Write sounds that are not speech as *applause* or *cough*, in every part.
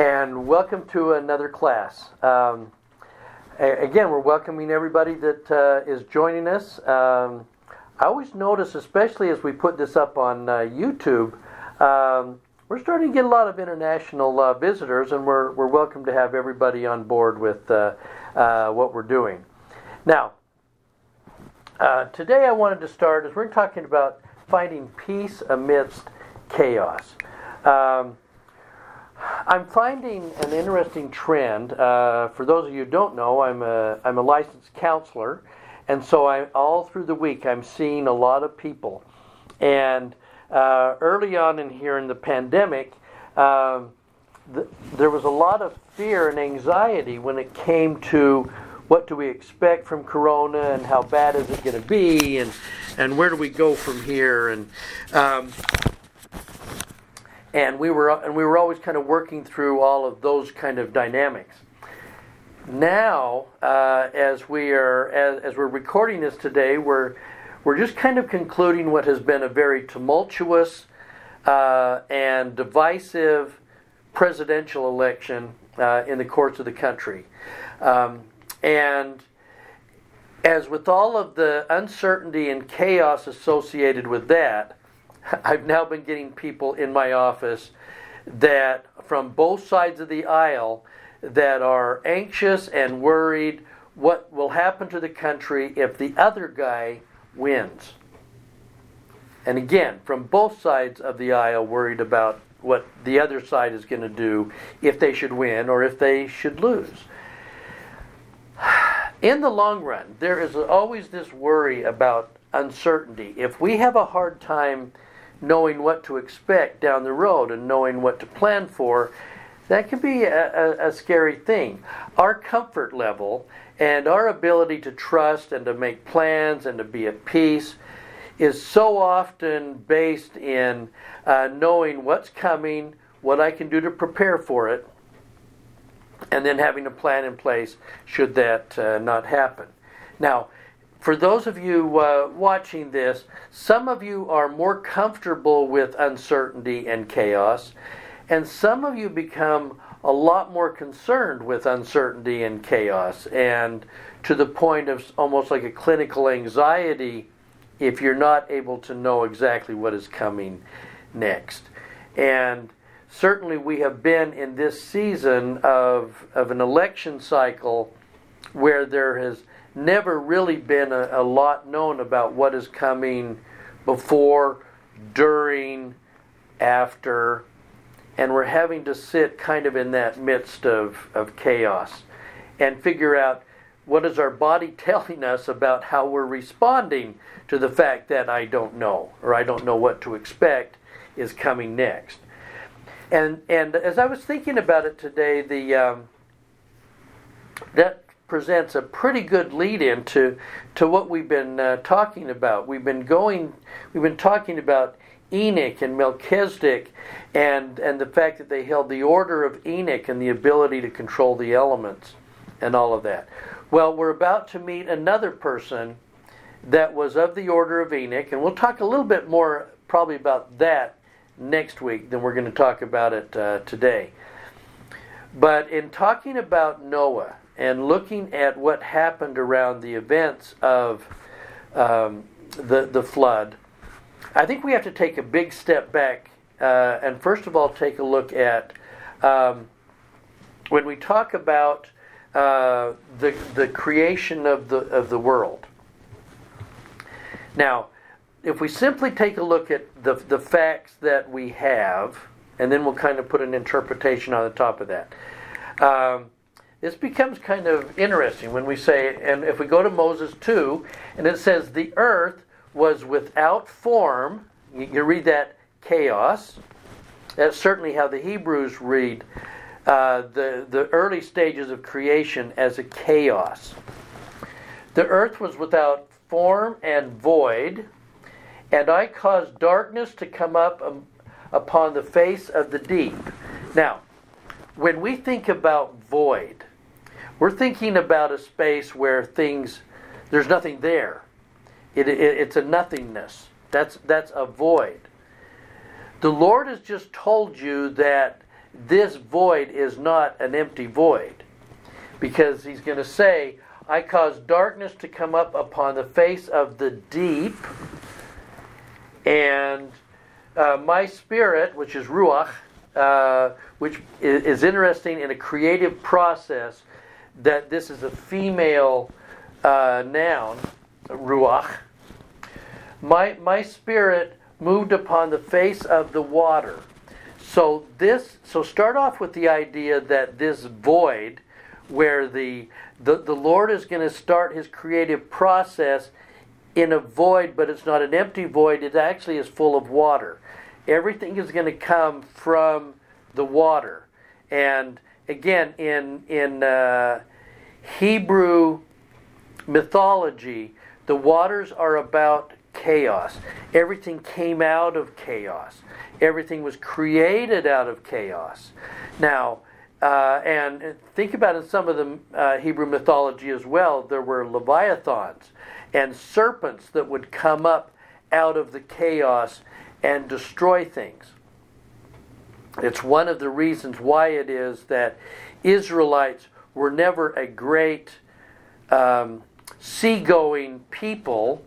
and welcome to another class. Um, again, we're welcoming everybody that uh, is joining us. Um, I always notice, especially as we put this up on uh, YouTube, um, we're starting to get a lot of international uh, visitors, and we're, we're welcome to have everybody on board with uh, uh, what we're doing. Now, uh, today I wanted to start as we're talking about finding peace amidst chaos. I'm finding an interesting trend. Uh, for those of you who don't know, I'm a, I'm a licensed counselor, and so I, all through the week I'm seeing a lot of people. And uh, early on in here in the pandemic, the, there was a lot of fear and anxiety when it came to what do we expect from Corona and how bad is it going to be and and where do we go from here and um, and we were and we were always kind of working through all of those kind of dynamics. Now, uh, as we are as, as we're recording this today, we're we're just kind of concluding what has been a very tumultuous uh, and divisive presidential election uh, in the courts of the country, um, and as with all of the uncertainty and chaos associated with that *laughs* I've now been getting people in my office that from both sides of the aisle that are anxious and worried what will happen to the country if the other guy wins. And again, from both sides of the aisle, worried about what the other side is going to do if they should win or if they should lose. *sighs* In the long run, there is always this worry about uncertainty. If we have a hard time knowing what to expect down the road and knowing what to plan for, that can be a, a, a, scary thing. Our comfort level and our ability to trust and to make plans and to be at peace is so often based in uh, knowing what's coming, what I can do to prepare for it, and then having a plan in place should that uh, not happen. Now, for those of you uh, watching this, some of you are more comfortable with uncertainty and chaos, and some of you become a lot more concerned with uncertainty and chaos, and to the point of almost like a clinical anxiety if you're not able to know exactly what is coming next. And certainly, we have been in this season of, of an election cycle where there has never really been a, a lot known about what is coming before, during, after, and we're having to sit kind of in that midst of, of chaos and figure out what is our body *laughs* telling us about how we're responding to the fact that I don't know or I don't know what to expect is coming next. And and as I was thinking about it today, the um, that presents a pretty good lead in to, to what we've been uh, talking about. We've been going, we've been talking about Enoch and Melchizedek and, and the fact that they held the order of Enoch and the ability to control the elements and all of that. Well, we're about to meet another person that was of the order of Enoch, and we'll talk a little bit more probably about that next week than we're going to talk about it uh, today. But in talking about Noah, and looking at what happened around the events of um, the, the flood, I think we have to take a big step back uh, and first of all take a look at um, when we talk about uh, the, the creation of the, of the world. Now, if we simply take a look at the, the facts that we have, and then we'll kind of put an interpretation on the top of that. Um, this becomes kind of interesting when we say, and if we go to Moses 2, and it says, the earth was without form. You read that chaos. That's certainly how the Hebrews read uh, the, the early stages of creation as a chaos. The earth was without form and void, and I caused darkness to come up um, upon the face of the deep. Now, when we think about void, we're thinking about a space where things, there's nothing there. It, it, it's a nothingness. That's, that's a void. The Lord has just told you that this void is not an empty void. Because he's going to say, I caused darkness to come up upon the face of the deep, and uh, my spirit, which is Ruach, uh, which is, is, interesting in a creative process, that this is a female uh, noun, Ruach. My, my spirit moved upon the face of the water. So this so start off with the idea that this void where the the, the Lord is going to start his creative process in a void, but it's not an empty void, it actually is full of water. Everything is going to come from the water. And again, in in uh, Hebrew mythology, the waters are about chaos. Everything came out of chaos. Everything was created out of chaos. Now, uh, and think about in some of the uh, Hebrew mythology as well, there were leviathans and serpents that would come up out of the chaos and destroy things. It's one of the reasons why it is that Israelites were never a great um, seagoing people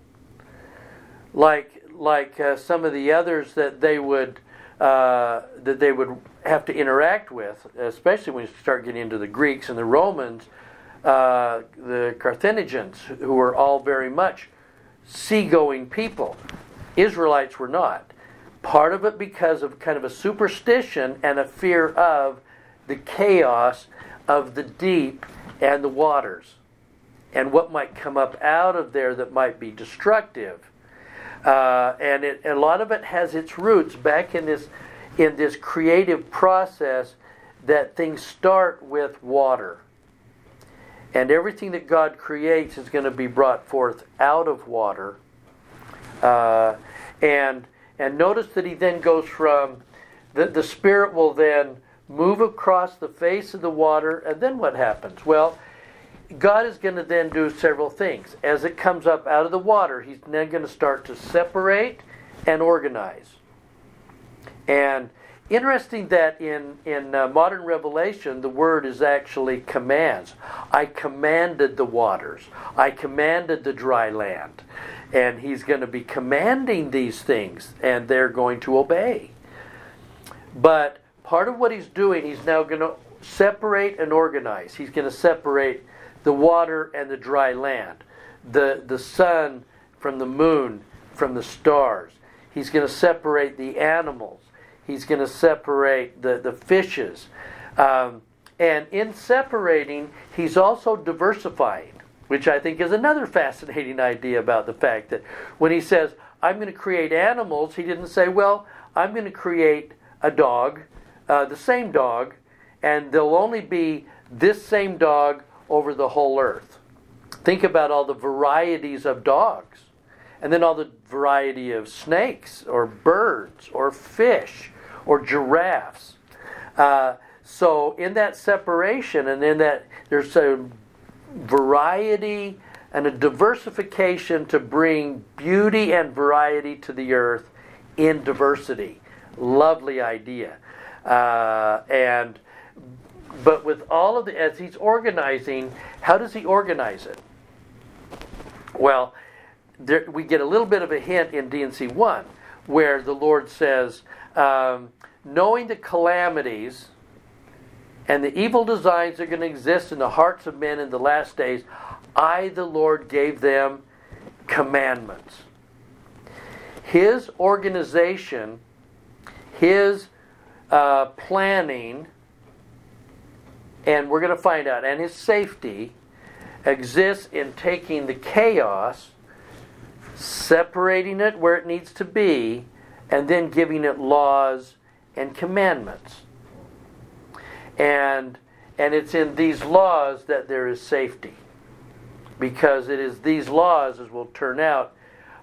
like like uh, some of the others that they would uh, that they would have to interact with, especially when you start getting into the Greeks and the Romans, uh, the Carthaginians, who were all very much seagoing people. Israelites were not. Part of it because of kind of a superstition and a fear of the chaos of the deep and the waters and what might come up out of there that might be destructive. Uh, and it, a lot of it has its roots back in this in this creative process that things start with water. And everything that God creates is going to be brought forth out of water. Uh, and and notice that he then goes from the, the spirit will then move across the face of the water, and then what happens? Well, God is going to then do several things. As it comes up out of the water, He's then going to start to separate and organize. And interesting that in, in uh, modern revelation, the word is actually commands. I commanded the waters, I commanded the dry land. And He's going to be commanding these things, and they're going to obey. But part of what He's doing, He's now going to separate and organize. He's going to separate the water and the dry land, the, the sun from the moon, from the stars. He's going to separate the animals. He's going to separate the, the fishes. Um, and in separating, he's also diversifying, which I think is another fascinating idea about the fact that when he says, I'm going to create animals, he didn't say, well, I'm going to create a dog, uh, the same dog, and there'll only be this same dog over the whole earth. Think about all the varieties of dogs, and then all the variety of snakes, or birds, or fish, or giraffes. Uh, so, in that separation, and in that, there's a variety and a diversification to bring beauty and variety to the earth in diversity. Lovely idea. Uh, and but with all of the, as he's organizing, how does he organize it? Well, there, we get a little bit of a hint in D&C 1 where the Lord says, um, knowing the calamities and the evil designs that are going to exist in the hearts of men in the last days, I, the Lord, gave them commandments. His organization, his uh, planning, and we're going to find out, and his safety exists in taking the chaos, separating it where it needs to be, and then giving it laws and commandments. And and it's in these laws that there is safety. Because it is these laws, as will turn out,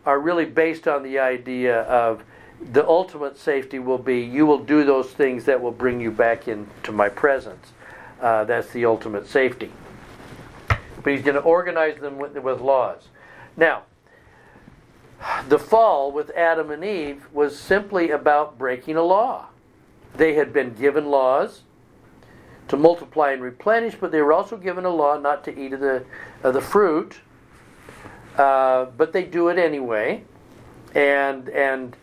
are really based on the idea of the ultimate safety will be you will do those things that will bring you back into my presence uh, that's the ultimate safety. But he's going to organize them with, with laws. Now, the fall with Adam and Eve was simply about breaking a law. they had been given laws to multiply and replenish, but they were also given a law not to eat of the, of the fruit. Uh, but they do it anyway. And, and,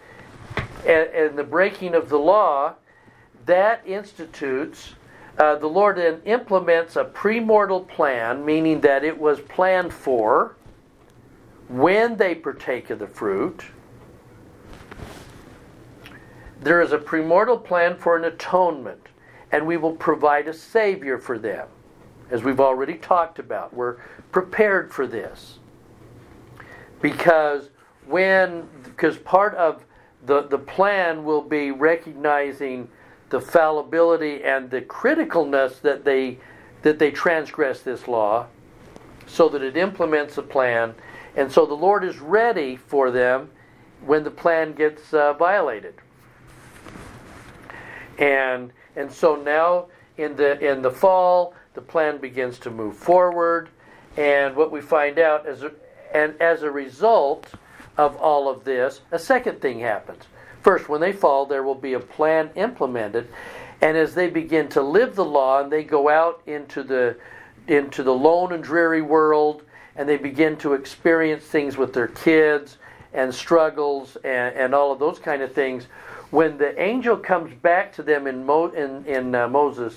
and, the breaking of the law, that institutes, uh, the Lord then implements a premortal plan, meaning that it was planned for when they partake of the fruit. There is a premortal plan for an atonement, and we will provide a Savior for them. As we've already talked about, we're prepared for this. Because when, because part of the, the plan will be recognizing the fallibility and the criticalness that they that they transgress this law so that it implements a plan and so the lord is ready for them when the plan gets uh, violated and and so now in the in the fall the plan begins to move forward. And what we find out is and as a result of all of this a second thing happens. First when they fall there will be a plan implemented. And as they begin to live the law and they go out into the into the lone and dreary world and they begin to experience things with their kids and struggles and, and all of those kind of things when the angel comes back to them in, Mo, in, in uh, Moses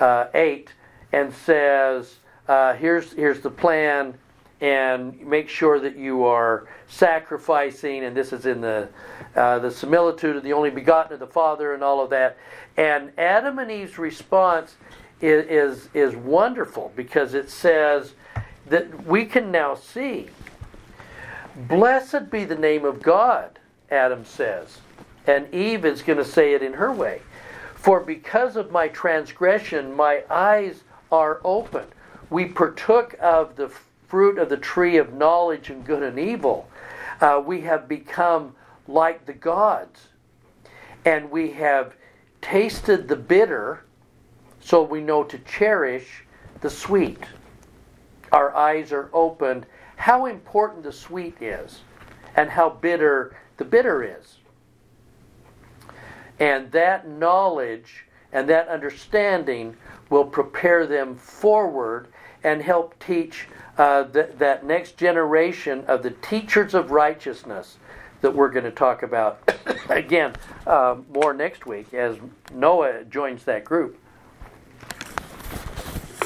uh, 8 and says, uh, here's, here's the plan, and make sure that you are sacrificing, and this is in the, uh, the similitude of the only begotten of the Father and all of that. And Adam and Eve's response is, is, is wonderful because it says that we can now see. Blessed be the name of God, Adam says. And Eve is going to say it in her way. For because of my transgression, my eyes are open. We partook of the fruit of the tree of knowledge and good and evil. Uh, we have become like the gods. And we have tasted the bitter, so we know to cherish the sweet. Our eyes are opened. How important the sweet is, and how bitter the bitter is. And that knowledge and that understanding will prepare them forward and help teach uh, th- that next generation of the teachers of righteousness that we're going to talk about *coughs* again uh, more next week as Noah joins that group.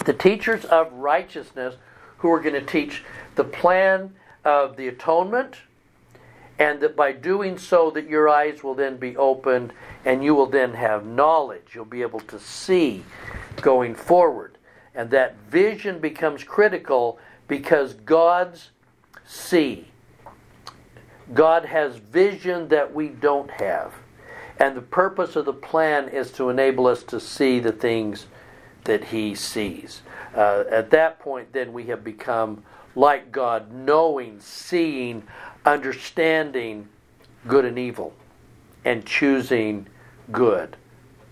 The teachers of righteousness who are going to teach the plan of the atonement and that by doing so that your eyes will then be opened and you will then have knowledge. You'll be able to see going forward. And that vision becomes critical because god's see. God has vision that we don't have. And the purpose of the plan is to enable us to see the things that he sees. Uh, at that point then we have become like god knowing seeing understanding good and evil and choosing good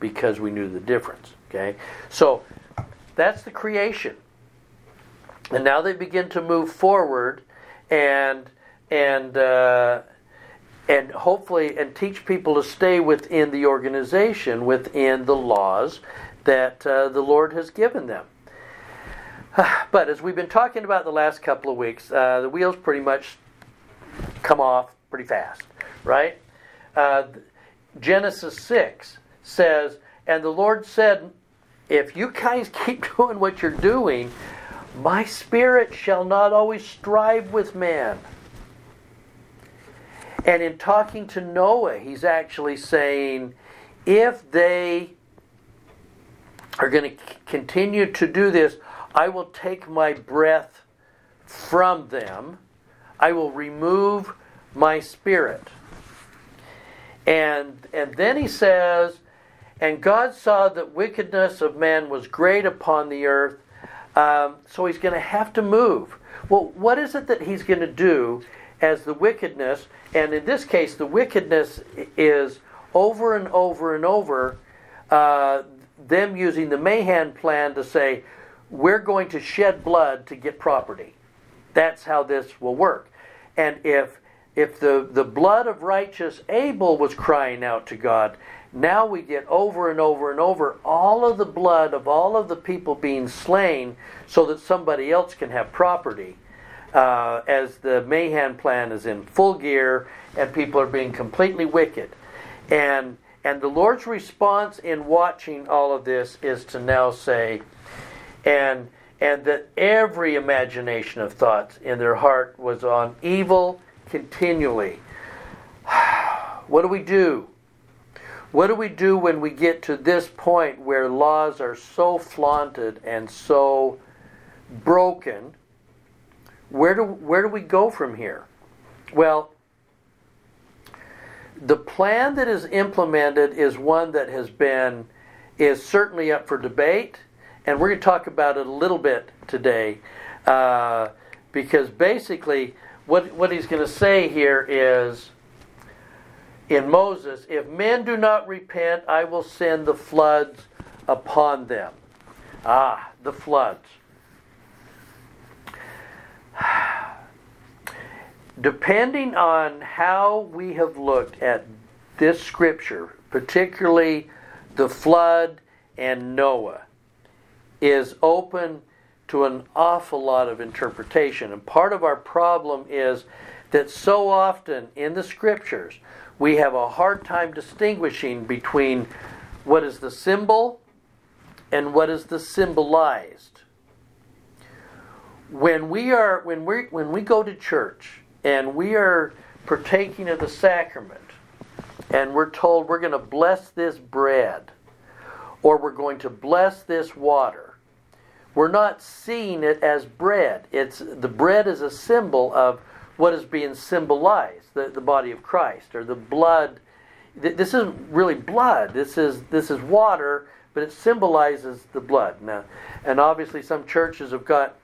because we knew the difference. Okay? So that's the creation. And now they begin to move forward and and uh, and hopefully and teach people to stay within the organization, within the laws that uh, the Lord has given them. *sighs* But as we've been talking about the last couple of weeks, uh, the wheels pretty much come off pretty fast, right? Uh, Genesis 6 says, And the Lord said, If you guys *laughs* keep doing what you're doing, my spirit shall not always strive with man. And in talking to Noah, he's actually saying, if they are going to continue to do this, I will take my breath from them I will remove my spirit. And, and then he says, And God saw that wickedness of man was great upon the earth, um, so he's going to have to move. Well, what is it that he's going to do as the wickedness? And in this case, the wickedness is over and over and over uh, them using the Mahan plan to say, we're going to shed blood to get property. That's how this will work. And if if the, the blood of righteous Abel was crying out to God, now we get over and over and over all of the blood of all of the people being slain so that somebody else can have property. Uh, as the Mahan plan is in full gear and people are being completely wicked. And, and the Lord's response in watching all of this is to now say, and, and that every imagination of thoughts in their heart was on evil continually. *sighs* what do we do? What do we do when we get to this point where laws are so flaunted and so broken? Where do, where do we go from here? Well, the plan that is implemented is one that has been is certainly up for debate, and we're going to talk about it a little bit today, uh, because basically what what he's going to say here is in Moses, if men do not repent, I will send the floods upon them. Ah, the floods. *sighs* Depending on how we have looked at this scripture, particularly the flood and Noah, is open to an awful lot of interpretation. And part of our problem is that so often in the scriptures, we have a hard time distinguishing between what is the symbol and what is the symbolized. When we are when we when we go to church and we are partaking of the sacrament and we're told we're going to bless this bread or we're going to bless this water we're not seeing it as bread it's the bread is a symbol of what is being symbolized the, the body of Christ or the blood. This isn't really blood. This is this is water, but it symbolizes the blood. Now, and obviously, some churches have got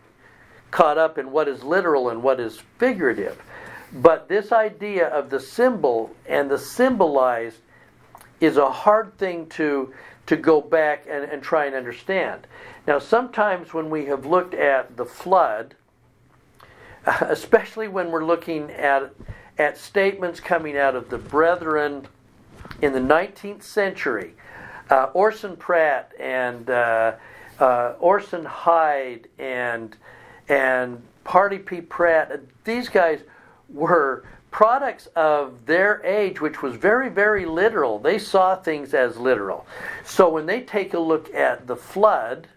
caught up in what is literal and what is figurative. But this idea of the symbol and the symbolized is a hard thing to to go back and, and try and understand. Now, sometimes when we have looked at the flood, *laughs* especially when we're looking at at statements coming out of the brethren in the 19th century. Uh, Orson Pratt and uh, uh, Orson Hyde and and Parley P. Pratt. These guys were products of their age, which was very, very literal. They saw things as literal. So when they take a look at the flood,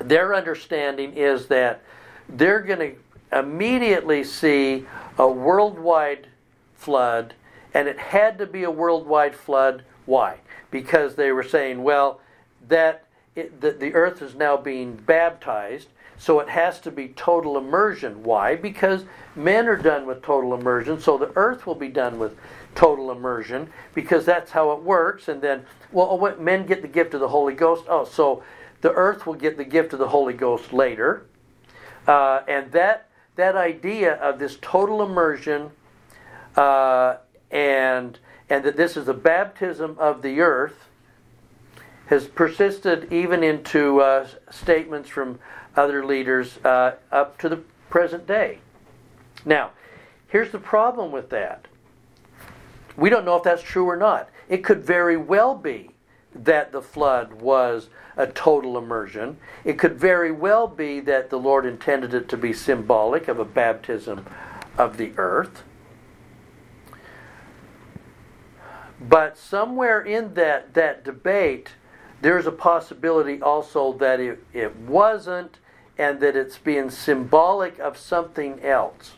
their understanding is that they're going to immediately see a worldwide flood, and it had to be a worldwide flood. Why? Because they were saying, well, that it, the, the earth is now being baptized, so it has to be total immersion. Why? Because men are done with total immersion, so the earth will be done with total immersion because that's how it works. And then, well, oh, men get the gift of the Holy Ghost. Oh, so the earth will get the gift of the Holy Ghost later. Uh, and that that idea of this total immersion uh, and and that this is a baptism of the earth has persisted even into uh, statements from other leaders uh, up to the present day. Now, here's the problem with that. We don't know if that's true or not. It could very well be that the flood was a total immersion. It could very well be that the Lord intended it to be symbolic of a baptism of the earth. But somewhere in that, that debate, there's a possibility also that it, it wasn't and that it's being symbolic of something else.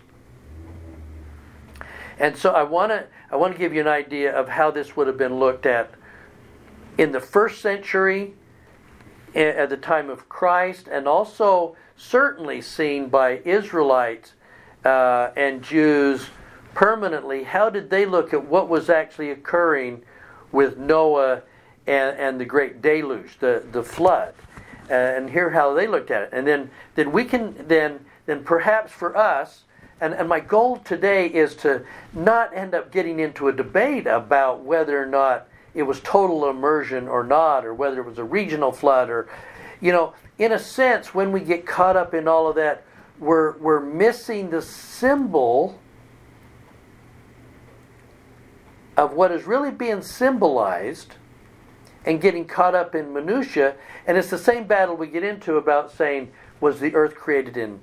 And so I want to I want to give you an idea of how this would have been looked at in the first century at the time of Christ, and also certainly seen by Israelites uh, and Jews permanently. How did they look at what was actually occurring with Noah and, and the great deluge, the, the flood? Uh, and hear how they looked at it. And then, then we can then then perhaps for us, and, and my goal today is to not end up getting into a debate about whether or not it was total immersion or not, or whether it was a regional flood, or, you know, in a sense, when we get caught up in all of that, we're, we're missing the symbol of what is really being symbolized and getting caught up in minutia and it's the same battle we get into about saying was the earth created in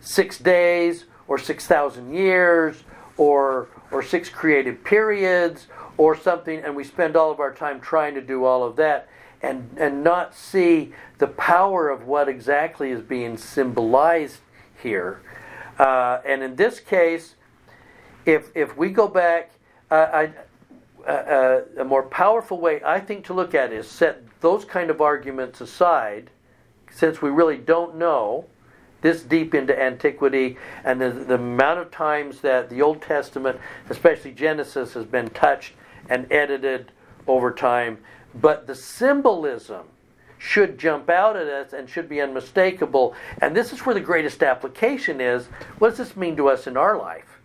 6 days or 6000 years or or six creative periods or something and we spend all of our time trying to do all of that and and not see the power of what exactly is being symbolized here. Uh, and in this case if if we go back uh, I, uh, uh, a more powerful way I think to look at it is set those kind of arguments aside since we really don't know this deep into antiquity and the, the amount of times that the Old Testament, especially Genesis, has been touched and edited over time. But the symbolism should jump out at us and should be unmistakable. And this is where the greatest application is. What does this mean to us in our life?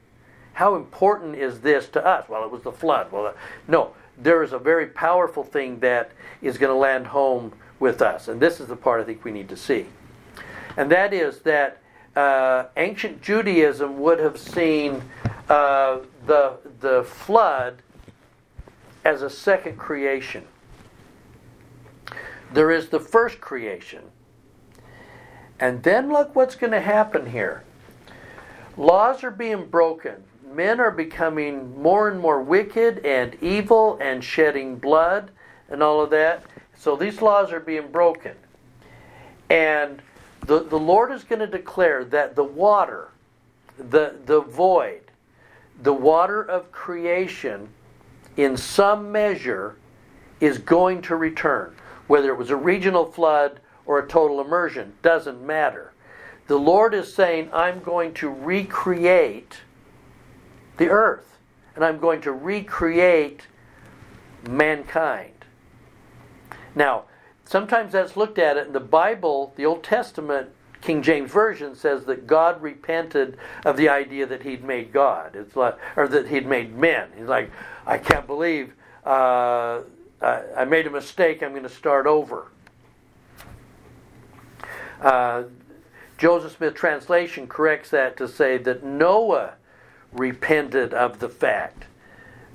How important is this to us? Well, it was the flood. Well, uh, no, there is a very powerful thing that is going to land home with us. And this is the part I think we need to see and that is that uh, ancient Judaism would have seen uh, the, the flood as a second creation. There is the first creation. And then look what's going to happen here. Laws are being broken. Men are becoming more and more wicked and evil and shedding blood and all of that. So these laws are being broken. And the, the Lord is going to declare that the water, the, the void, the water of creation, in some measure, is going to return. Whether it was a regional flood or a total immersion, doesn't matter. The Lord is saying, I'm going to recreate the earth, and I'm going to recreate mankind. Now, sometimes that's looked at it in the Bible, the Old Testament King James Version says that God repented of the idea that he'd made God. It's like, or that he'd made men. He's like, I can't believe uh, I, I, made a mistake. I'm going to start over. Uh, Joseph Smith translation corrects that to say that Noah repented of the fact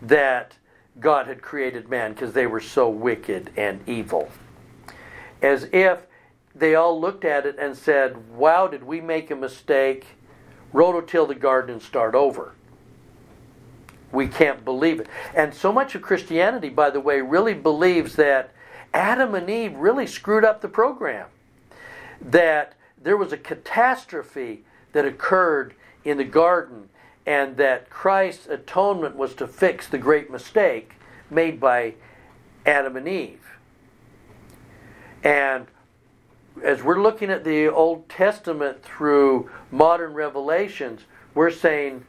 that God had created man because they were so wicked and evil as if they all looked at it and said, Wow, did we make a mistake? Rototill the garden and start over. We can't believe it. And so much of Christianity, by the way, really believes that Adam and Eve really screwed up the program. That there was a catastrophe that occurred in the garden, and that Christ's atonement was to fix the great mistake made by Adam and Eve. And as we're looking at the Old Testament through modern revelations, we're saying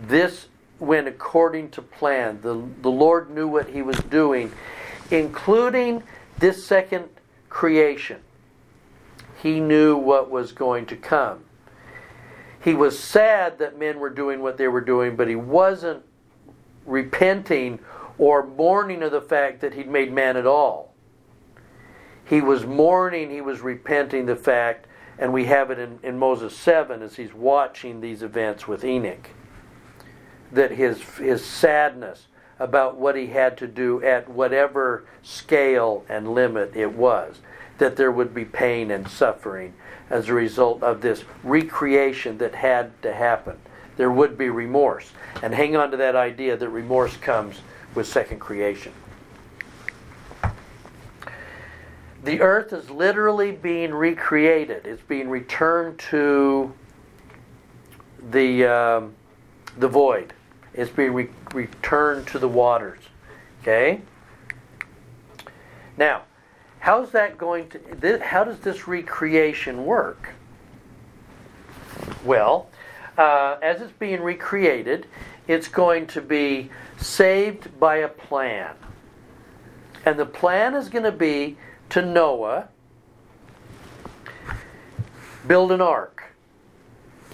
this went according to plan. The, the Lord knew what He was doing, including this second creation. He knew what was going to come. He was sad that men were doing what they were doing, but he wasn't repenting or mourning of the fact that he'd made man at all. He was mourning, he was repenting the fact, and we have it in, in Moses 7 as he's watching these events with Enoch, that his, his sadness about what he had to do at whatever scale and limit it was, that there would be pain and suffering as a result of this recreation that had to happen. There would be remorse. And hang on to that idea that remorse comes with second creation. The earth is literally being recreated. It's being returned to the um, the void. It's being re- returned to the waters. Okay. Now, how's that going to? This, how does this recreation work? Well, uh, as it's being recreated, it's going to be saved by a plan, and the plan is going to be to Noah, build an ark.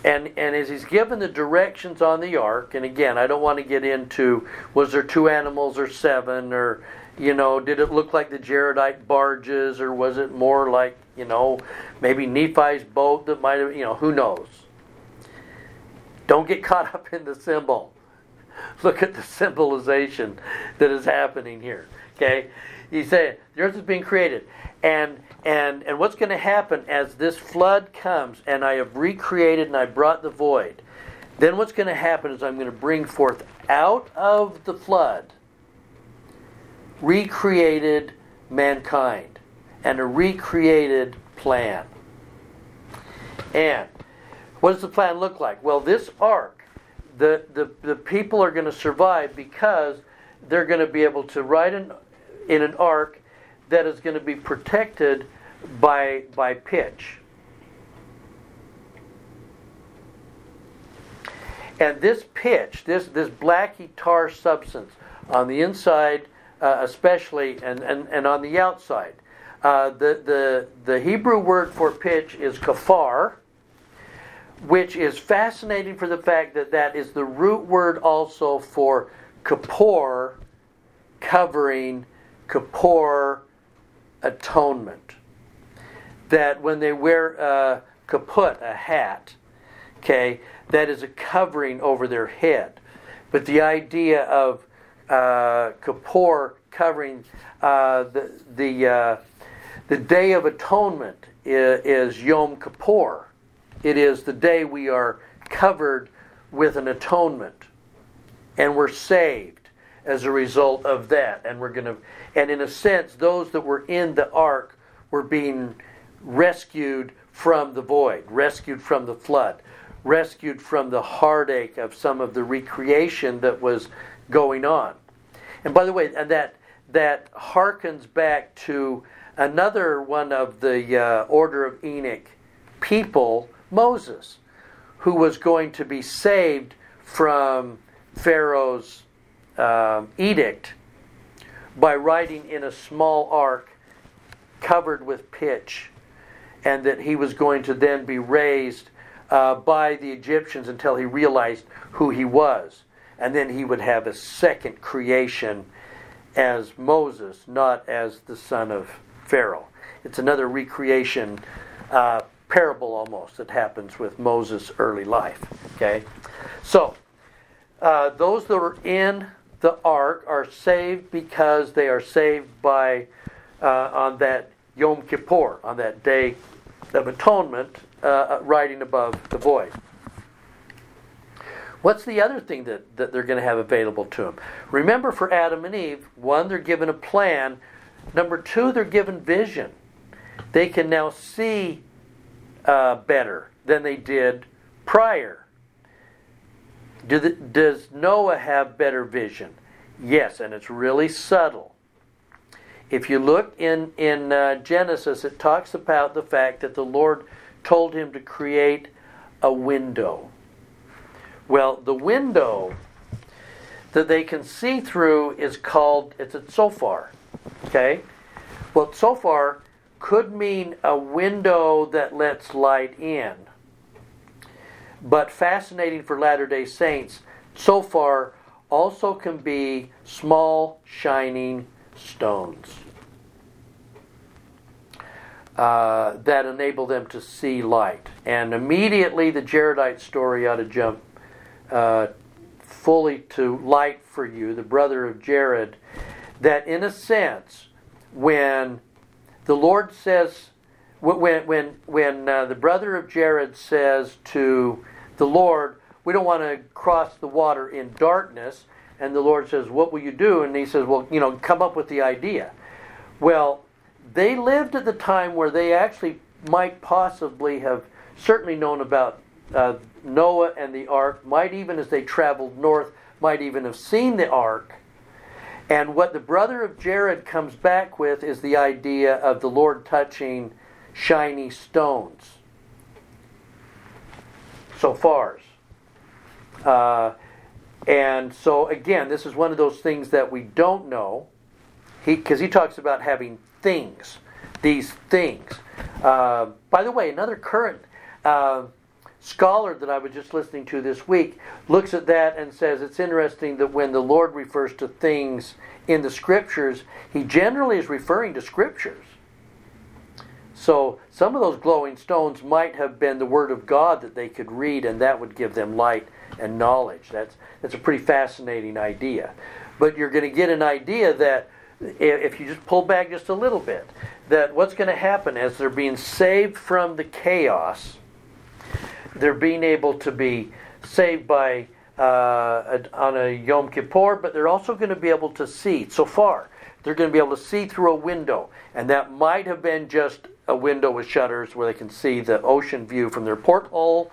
And, and as he's given the directions on the ark, and again, I don't want to get into was there two animals or seven, or, you know, did it look like the Jaredite barges, or was it more like, you know, maybe Nephi's boat that might have, you know, who knows? Don't get caught up in the symbol. *laughs* look at the symbolization that is happening here. Okay, he said the earth is being created, and and and what's going to happen as this flood comes, and I have recreated and I brought the void. Then what's going to happen is I'm going to bring forth out of the flood recreated mankind and a recreated plan. And what does the plan look like? Well, this ark, the, the, the people are going to survive because they're going to be able to ride in, in an ark that is going to be protected by, by pitch. And this pitch, this, this blacky tar substance on the inside, uh, especially, and, and, and on the outside, uh, the, the, the Hebrew word for pitch is kafar, which is fascinating for the fact that that is the root word also for kapor, covering, kapor, atonement. That when they wear a kaput, a hat, okay, that is a covering over their head. But the idea of uh, kapor covering uh, the the uh, the Day of Atonement is, is Yom Kippur. It is the day we are covered with an atonement, and we're saved as a result of that. And we're going to, and in a sense, those that were in the ark were being rescued from the void, rescued from the flood, rescued from the heartache of some of the recreation that was going on. And by the way, and that that harkens back to another one of the uh, order of Enoch people, Moses, who was going to be saved from Pharaoh's um, edict by riding in a small ark covered with pitch, and that he was going to then be raised uh, by the Egyptians until he realized who he was. And then he would have a second creation as Moses, not as the son of Pharaoh. It's another recreation uh, parable almost that happens with Moses' early life. Okay, so uh, those that are in the ark are saved because they are saved by uh, on that Yom Kippur, on that day of atonement, uh, riding above the void. What's the other thing that, that they're going to have available to them? Remember, for Adam and Eve, one, they're given a plan Number two, they're given vision. They can now see uh, better than they did prior. Does Noah have better vision? Yes, and it's really subtle. If you look in, in uh, Genesis, it talks about the fact that the Lord told him to create a window. Well, the window that they can see through is called, it's a shofar. Okay? Well, shofar could mean a window that lets light in. But fascinating for Latter day Saints, so far also can be small, shining stones uh, that enable them to see light. And immediately the Jaredite story ought to jump uh, fully to light for you, the brother of Jared that in a sense, when the Lord says, when, when, when uh, the brother of Jared says to the Lord, we don't want to cross the water in darkness, and the Lord says, What will you do? And he says, Well, you know, come up with the idea. Well, they lived at the time where they actually might possibly have certainly known about uh, Noah and the ark, might even as they traveled north, might even have seen the ark. And what the brother of Jared comes back with is the idea of the Lord touching shiny stones. Shofars. Uh, and so, again, this is one of those things that we don't know. Because he, he, talks about having things, these things. Uh, by the way, another current. Uh, scholar that I was just listening to this week looks at that and says it's interesting that when the Lord refers to things in the scriptures, he generally is referring to scriptures. So some of those glowing stones might have been the Word of God that they could read, and that would give them light and knowledge. That's, that's a pretty fascinating idea. But you're going to get an idea that if you just pull back just a little bit, that what's going to happen as they're being saved from the chaos, they're being able to be saved by uh, on a Yom Kippur, but they're also going to be able to see. So far, they're going to be able to see through a window, and that might have been just a window with shutters where they can see the ocean view from their porthole.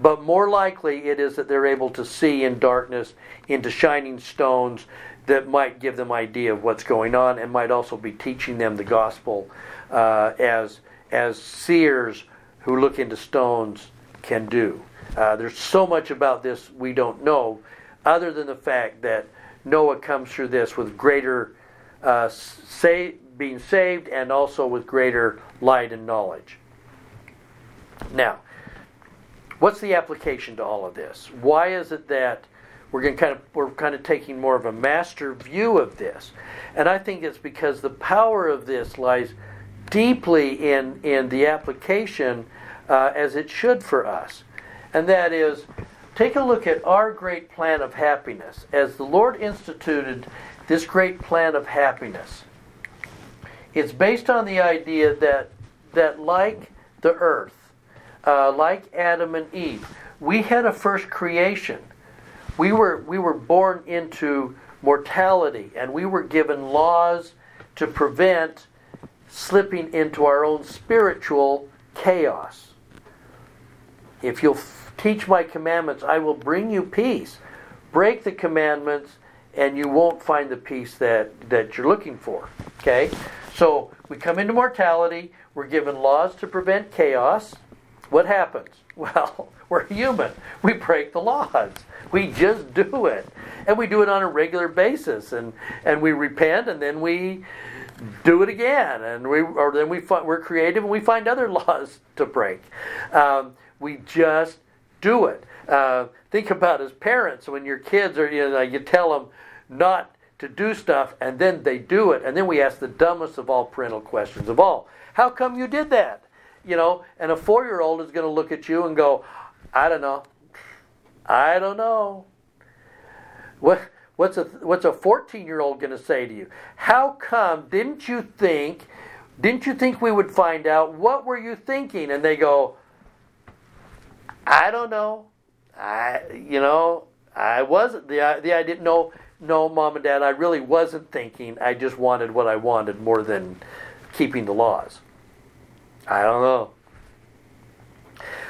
But more likely, it is that they're able to see in darkness into shining stones that might give them idea of what's going on, and might also be teaching them the gospel uh, as as seers who look into stones can do. Uh, there's so much about this we don't know, other than the fact that Noah comes through this with greater uh, being saved and also with greater light and knowledge. Now, what's the application to all of this? Why is it that we're going kind of we're kind of taking more of a master view of this? And I think it's because the power of this lies deeply in in the application uh, as it should for us, and that is. Take a look at our great plan of happiness. As the Lord instituted this great plan of happiness. It's based on the idea that, that like the earth, uh, like Adam and Eve, we had a first creation. We were, we were born into mortality, and we were given laws to prevent slipping into our own spiritual chaos. If you'll f- teach my commandments, I will bring you peace. Break the commandments, and you won't find the peace that, that you're looking for. Okay? So we come into mortality, we're given laws to prevent chaos. What happens? *laughs* Well, we're human. We break the laws. We just do it. And we do it on a regular basis. And, and we repent and then we do it again. And we, or then we find, we're creative and we find other *laughs* laws to break. Um, we just do it. Uh, think about as parents when your kids are, you know, you tell them, not to do stuff, and then they do it, and then we ask the dumbest of all parental questions of all. How come you did that? You know, and a four year old is going to look at you and go, I don't know. I don't know. What, what's a what's a 14 year old going to say to you? How come didn't you think didn't you think we would find out what were you thinking? And they go, I don't know. I you know, I wasn't the the I didn't know no, mom and dad, I really wasn't thinking. I just wanted what I wanted more than keeping the laws. I don't know.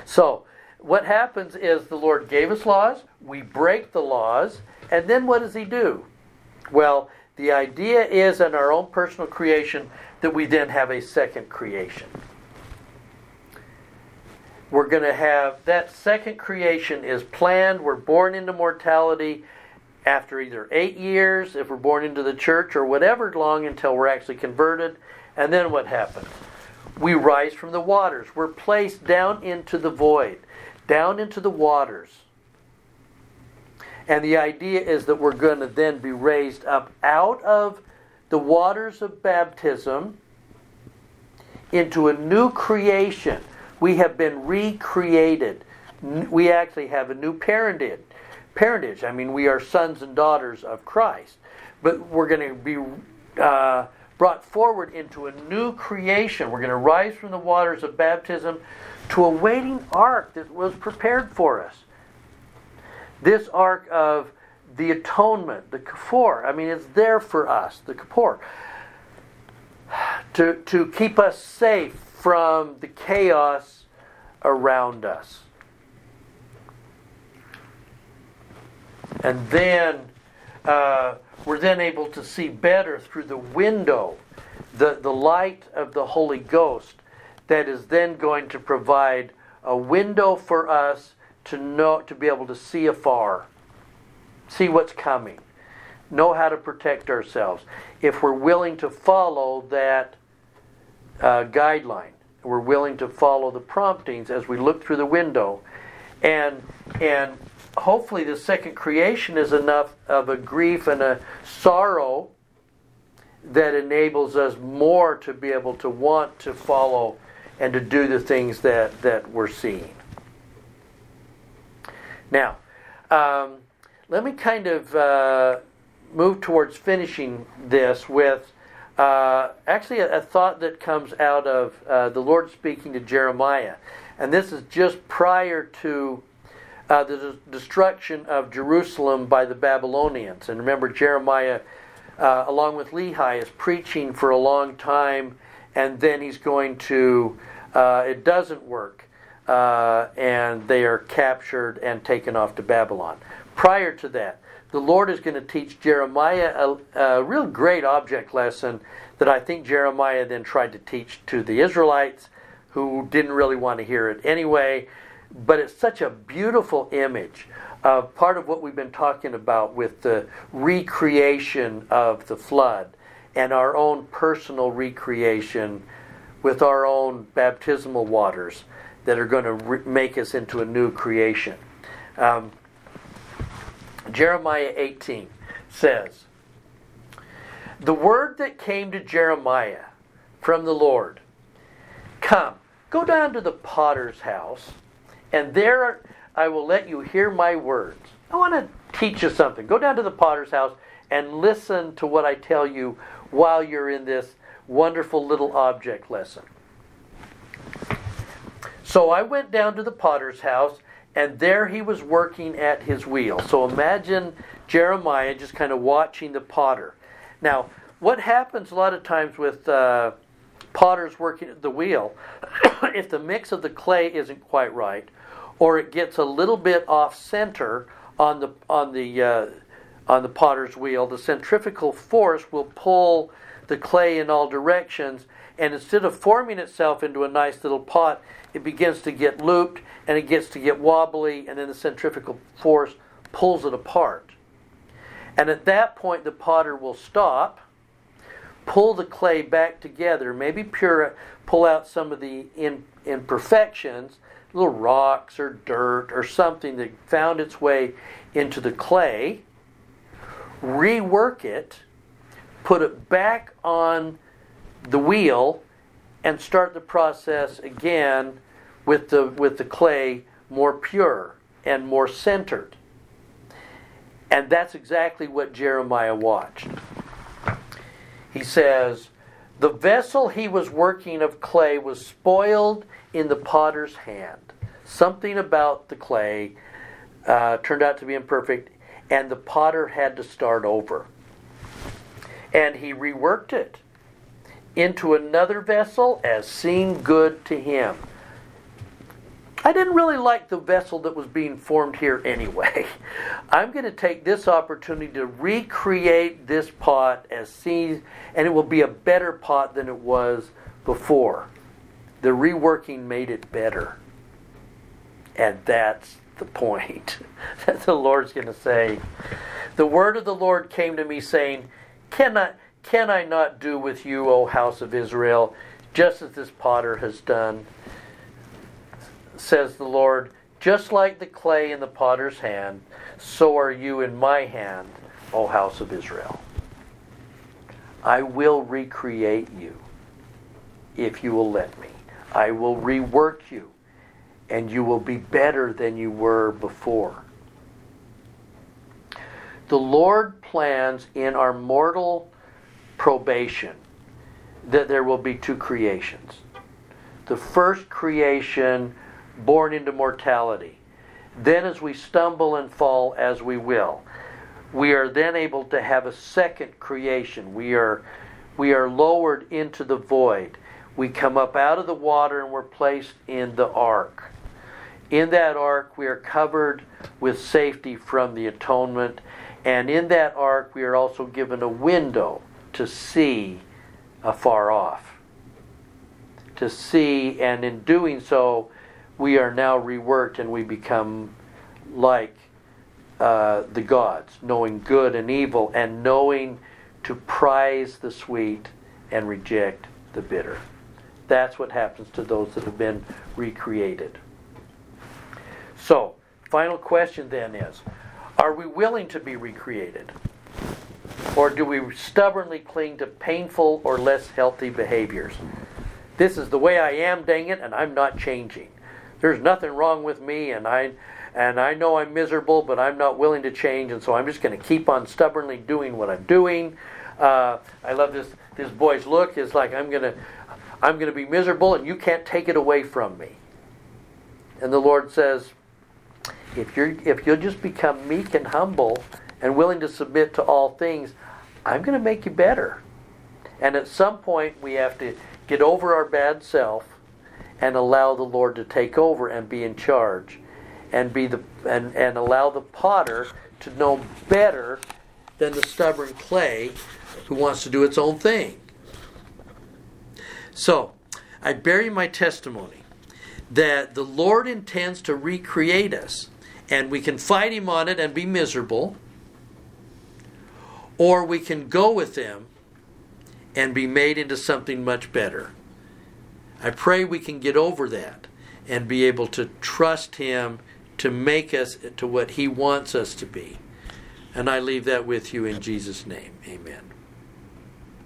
So, what happens is the Lord gave us laws, we break the laws, and then what does He do? Well, the idea is in our own personal creation that we then have a second creation. We're going to have that second creation is planned. We're born into mortality after either eight years, if we're born into the church, or whatever long until we're actually converted. And then what happens? We rise from the waters. We're placed down into the void, down into the waters. And the idea is that we're going to then be raised up out of the waters of baptism into a new creation. We have been recreated. We actually have a new parentage parentage. I mean, we are sons and daughters of Christ. But we're going to be uh, brought forward into a new creation. We're going to rise from the waters of baptism to a waiting ark that was prepared for us. This ark of the atonement, the Kippur. I mean, it's there for us, the Kippur, to, to keep us safe from the chaos around us. And then uh, we're then able to see better through the window, the, the light of the Holy Ghost that is then going to provide a window for us to know to be able to see afar, see what's coming, know how to protect ourselves. If we're willing to follow that uh, guideline, we're willing to follow the promptings as we look through the window, and and hopefully the second creation is enough of a grief and a sorrow that enables us more to be able to want to follow and to do the things that, that we're seeing. Now, um, let me kind of uh, move towards finishing this with uh, actually a, a, thought that comes out of uh, the Lord speaking to Jeremiah. And this is just prior to uh, the destruction of Jerusalem by the Babylonians. And remember, Jeremiah, uh, along with Lehi, is preaching for a long time, and then he's going to, uh, it doesn't work, uh, and they are captured and taken off to Babylon. Prior to that, the Lord is going to teach Jeremiah a, a real great object lesson that I think Jeremiah then tried to teach to the Israelites who didn't really want to hear it anyway. But it's such a beautiful image of part of what we've been talking about with the recreation of the flood and our own personal recreation with our own baptismal waters that are going to re- make us into a new creation. Um, Jeremiah 18 says, The word that came to Jeremiah from the Lord Come, go down to the potter's house, and there I will let you hear my words. I want to teach you something. Go down to the potter's house and listen to what I tell you while you're in this wonderful little object lesson. So I went down to the potter's house and there he was working at his wheel. So imagine Jeremiah just kind of watching the potter. Now, what happens a lot of times with uh, potters working at the wheel, *coughs* if the mix of the clay isn't quite right, or it gets a little bit off center on the on the uh, on the potter's wheel, the centrifugal force will pull the clay in all directions, and instead of forming itself into a nice little pot, it begins to get looped and it gets to get wobbly, and then the centrifugal force pulls it apart. And at that point, the potter will stop, pull the clay back together, maybe pure, pull out some of the imperfections, little rocks or dirt or something that found its way into the clay, rework it, put it back on the wheel, and start the process again with the, with the clay more pure and more centered. And that's exactly what Jeremiah watched. He says, The vessel he was working of clay was spoiled in the potter's hand. Something about the clay uh, turned out to be imperfect, and the potter had to start over. And he reworked it into another vessel as seemed good to him. I didn't really like the vessel that was being formed here anyway. *laughs* I'm going to take this opportunity to recreate this pot as seen, and it will be a better pot than it was before. The reworking made it better. And that's the point that *laughs* the Lord's going to say. The word of the Lord came to me saying, Can I, can I not do with you, O house of Israel, just as this potter has done? says the Lord, just like the clay in the potter's hand, so are you in my hand, O house of Israel. I will recreate you if you will let me. I will rework you, and you will be better than you were before. The Lord plans in our mortal probation that there will be two creations. The first creation born into mortality. Then, as we stumble and fall, as we will, we are then able to have a second creation. We are, we are lowered into the void. We come up out of the water and we're placed in the ark. In that ark, we are covered with safety from the atonement. And in that ark, we are also given a window to see afar off. To see, and in doing so, we are now reworked and we become like uh, the gods, knowing good and evil and knowing to prize the sweet and reject the bitter. That's what happens to those that have been recreated. So, final question then is Are we willing to be recreated? Or do we stubbornly cling to painful or less healthy behaviors? This is the way I am, dang it, and I'm not changing. There's nothing wrong with me, and I and I know I'm miserable, but I'm not willing to change, and so I'm just going to keep on stubbornly doing what I'm doing. Uh, I love this. This boy's look It's like I'm going to I'm to be miserable, and you can't take it away from me. And the Lord says, if you're if you'll just become meek and humble and willing to submit to all things, I'm going to make you better. And at some point, we have to get over our bad self and allow the Lord to take over and be in charge and be the and, and allow the potter to know better than the stubborn clay who wants to do its own thing. So, I bury my testimony that the Lord intends to recreate us, and we can fight Him on it and be miserable, or we can go with Him and be made into something much better. I pray we can get over that and be able to trust Him to make us to what He wants us to be. And I leave that with you in Jesus' name. Amen.